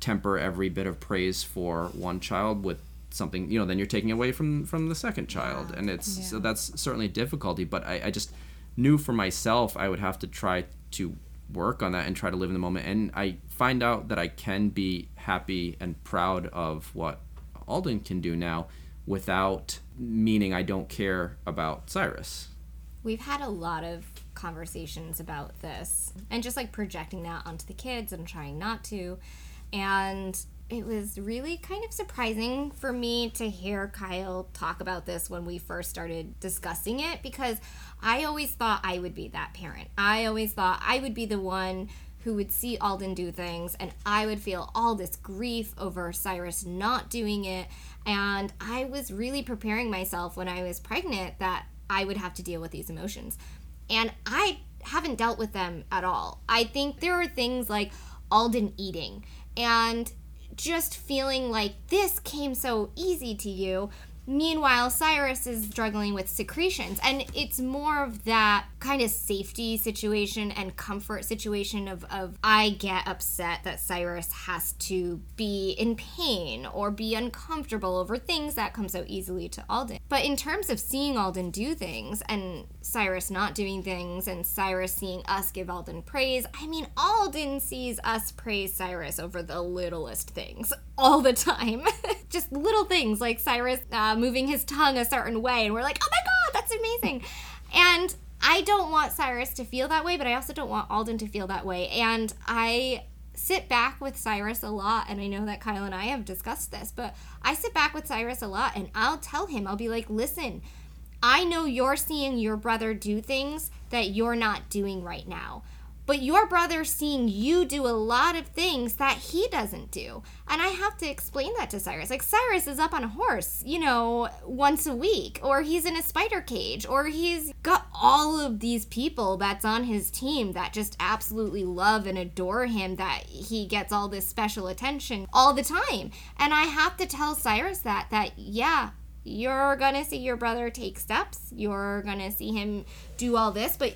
temper every bit of praise for one child with something you know then you're taking away from from the second child and it's so that's certainly a difficulty but I, I just knew for myself i would have to try to work on that and try to live in the moment and i find out that i can be happy and proud of what alden can do now without meaning i don't care about cyrus We've had a lot of conversations about this and just like projecting that onto the kids and trying not to. And it was really kind of surprising for me to hear Kyle talk about this when we first started discussing it because I always thought I would be that parent. I always thought I would be the one who would see Alden do things and I would feel all this grief over Cyrus not doing it. And I was really preparing myself when I was pregnant that I would have to deal with these emotions. And I haven't dealt with them at all. I think there are things like Alden eating and just feeling like this came so easy to you Meanwhile, Cyrus is struggling with secretions, and it's more of that kind of safety situation and comfort situation of, of I get upset that Cyrus has to be in pain or be uncomfortable over things that come so easily to Alden. But in terms of seeing Alden do things and Cyrus not doing things and Cyrus seeing us give Alden praise, I mean, Alden sees us praise Cyrus over the littlest things [laughs] all the time. [laughs] Just little things like Cyrus. Um, moving his tongue a certain way and we're like oh my god that's amazing. And i don't want cyrus to feel that way but i also don't want alden to feel that way. And i sit back with cyrus a lot and i know that kyle and i have discussed this but i sit back with cyrus a lot and i'll tell him i'll be like listen i know you're seeing your brother do things that you're not doing right now but your brother's seeing you do a lot of things that he doesn't do. And I have to explain that to Cyrus. Like, Cyrus is up on a horse, you know, once a week, or he's in a spider cage, or he's got all of these people that's on his team that just absolutely love and adore him, that he gets all this special attention all the time. And I have to tell Cyrus that, that, yeah, you're gonna see your brother take steps, you're gonna see him do all this, but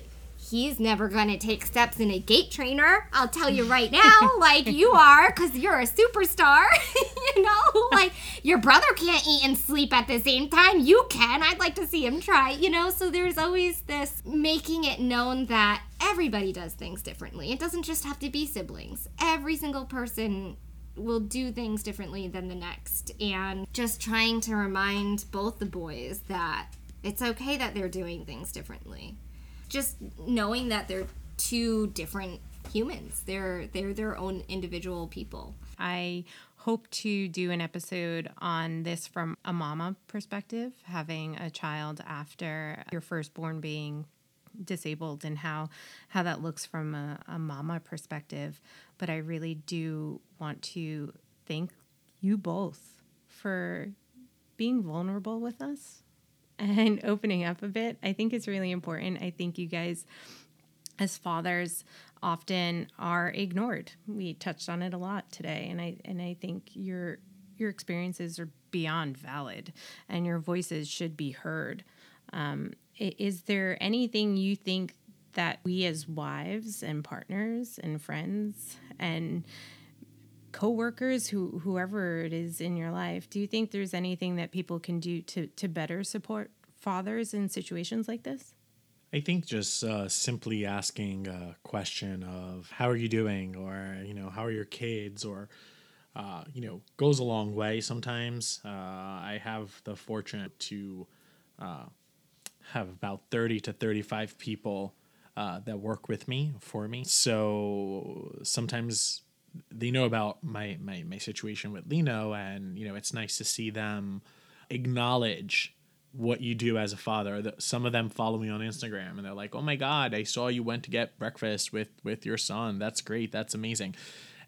he's never going to take steps in a gait trainer. I'll tell you right now, [laughs] like you are, because you're a superstar. [laughs] you know, [laughs] like your brother can't eat and sleep at the same time. You can. I'd like to see him try, you know? So there's always this making it known that everybody does things differently. It doesn't just have to be siblings, every single person will do things differently than the next. And just trying to remind both the boys that it's okay that they're doing things differently just knowing that they're two different humans. They're they're their own individual people. I hope to do an episode on this from a mama perspective, having a child after your firstborn being disabled and how how that looks from a, a mama perspective. But I really do want to thank you both for being vulnerable with us and [laughs] opening up a bit, I think is really important. I think you guys, as fathers, often are ignored. We touched on it a lot today, and I and I think your your experiences are beyond valid, and your voices should be heard. Um, is there anything you think that we as wives and partners and friends and coworkers, who whoever it is in your life, do you think there's anything that people can do to to better support fathers in situations like this? I think just uh, simply asking a question of how are you doing, or you know, how are your kids, or uh, you know, goes a long way. Sometimes uh, I have the fortune to uh, have about thirty to thirty-five people uh, that work with me for me. So sometimes they know about my, my my situation with Lino, and you know it's nice to see them acknowledge what you do as a father. Some of them follow me on Instagram, and they're like, "Oh my God, I saw you went to get breakfast with with your son. That's great. That's amazing."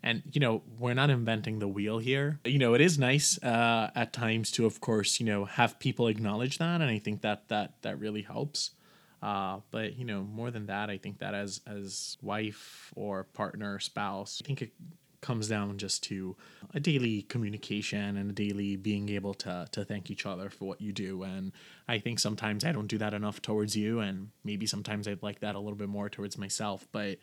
And you know, we're not inventing the wheel here. You know, it is nice uh, at times to, of course, you know, have people acknowledge that, and I think that that that really helps. Uh, but you know, more than that, I think that as as wife or partner, spouse, I think it comes down just to a daily communication and a daily being able to to thank each other for what you do. And I think sometimes I don't do that enough towards you, and maybe sometimes I'd like that a little bit more towards myself. But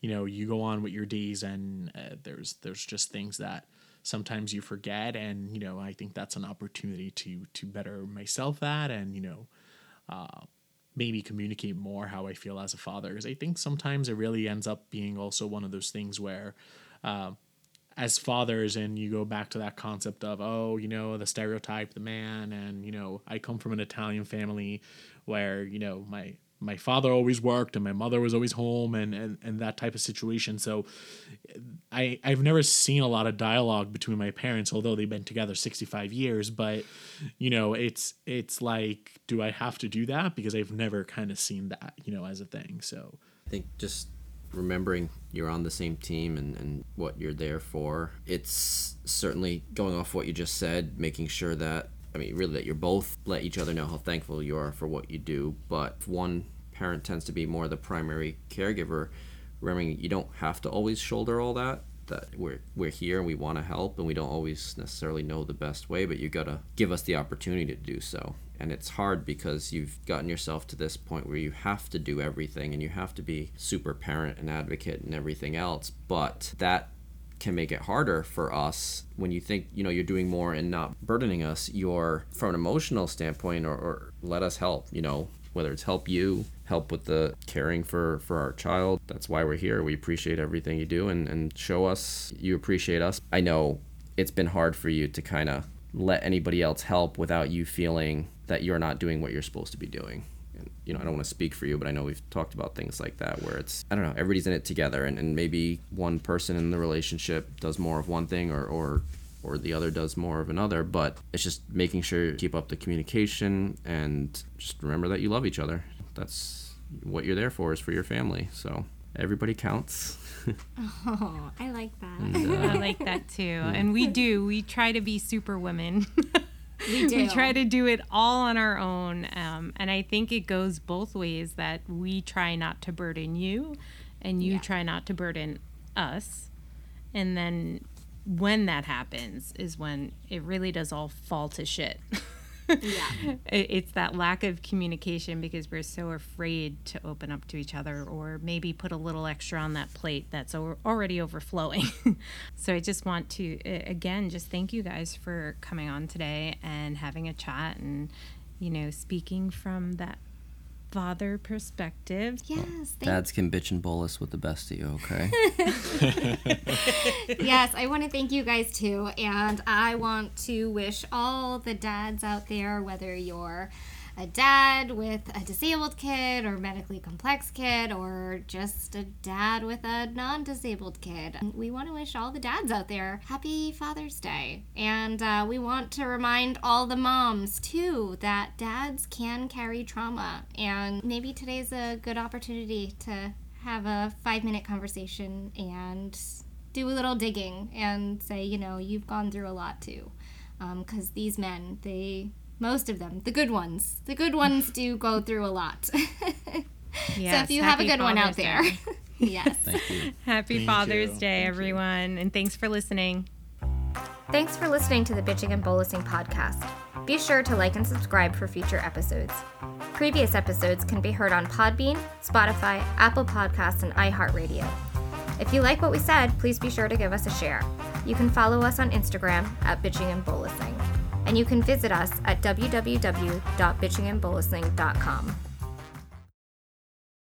you know, you go on with your days, and uh, there's there's just things that sometimes you forget, and you know, I think that's an opportunity to to better myself at, and you know. Uh, maybe communicate more how I feel as a father. Because I think sometimes it really ends up being also one of those things where, uh, as fathers, and you go back to that concept of, oh, you know, the stereotype, the man, and, you know, I come from an Italian family where, you know, my my father always worked and my mother was always home and and, and that type of situation so I, I've never seen a lot of dialogue between my parents, although they've been together 65 years. But, you know, it's it's like, do I have to do that? Because I've never kind of seen that, you know, as a thing. So I think just remembering you're on the same team and, and what you're there for. It's certainly going off what you just said, making sure that I mean, really, that you're both let each other know how thankful you are for what you do. But if one parent tends to be more the primary caregiver, remembering you don't have to always shoulder all that. That we're we're here and we want to help, and we don't always necessarily know the best way. But you gotta give us the opportunity to do so. And it's hard because you've gotten yourself to this point where you have to do everything and you have to be super parent and advocate and everything else. But that can make it harder for us when you think you know you're doing more and not burdening us. You're from an emotional standpoint or, or let us help you know whether it's help you help with the caring for for our child. That's why we're here. We appreciate everything you do and and show us you appreciate us. I know it's been hard for you to kind of let anybody else help without you feeling that you're not doing what you're supposed to be doing you know i don't want to speak for you but i know we've talked about things like that where it's i don't know everybody's in it together and, and maybe one person in the relationship does more of one thing or or or the other does more of another but it's just making sure you keep up the communication and just remember that you love each other that's what you're there for is for your family so everybody counts [laughs] Oh, I like that. And, [laughs] uh, I like that too. And we do. We try to be super women. [laughs] we do. we try to do it all on our own. Um, and I think it goes both ways that we try not to burden you and you Yeah. try not to burden us. And then when that happens is when it really does all fall to shit. Yeah. [laughs] It's that lack of communication because we're so afraid to open up to each other or maybe put a little extra on that plate that's already overflowing. [laughs] so I just want to again just thank you guys for coming on today and having a chat and you know speaking from that father perspective. Yes. Thank Dads can bitch and bolus with the best of you, okay? [laughs] yes, I want to thank you guys too. And I want to wish all the dads out there, whether you're a dad with a disabled kid or medically complex kid or just a dad with a non disabled kid, we want to wish all the dads out there happy Father's Day. And uh, we want to remind all the moms too that dads can carry trauma. And maybe today's a good opportunity to have a five minute conversation and do a little digging and say, you know, you've gone through a lot too. Because these men, they, most of them, the good ones, the good ones do go through a lot. [laughs] so if you have a happy good one out Father's there, [laughs] yes. Thank you. Happy Thank Father's you. Day, Thank you. everyone. And thanks for listening. Thanks for listening to the Bitching and Bolusing podcast. Be sure to like and subscribe for future episodes. Previous episodes can be heard on Podbean, Spotify, Apple Podcasts, and iHeartRadio. If you like what we said, please be sure to give us a share. You can follow us on Instagram at Bitching and Bolusing. And you can visit us at www.bitchingandbolusing.com.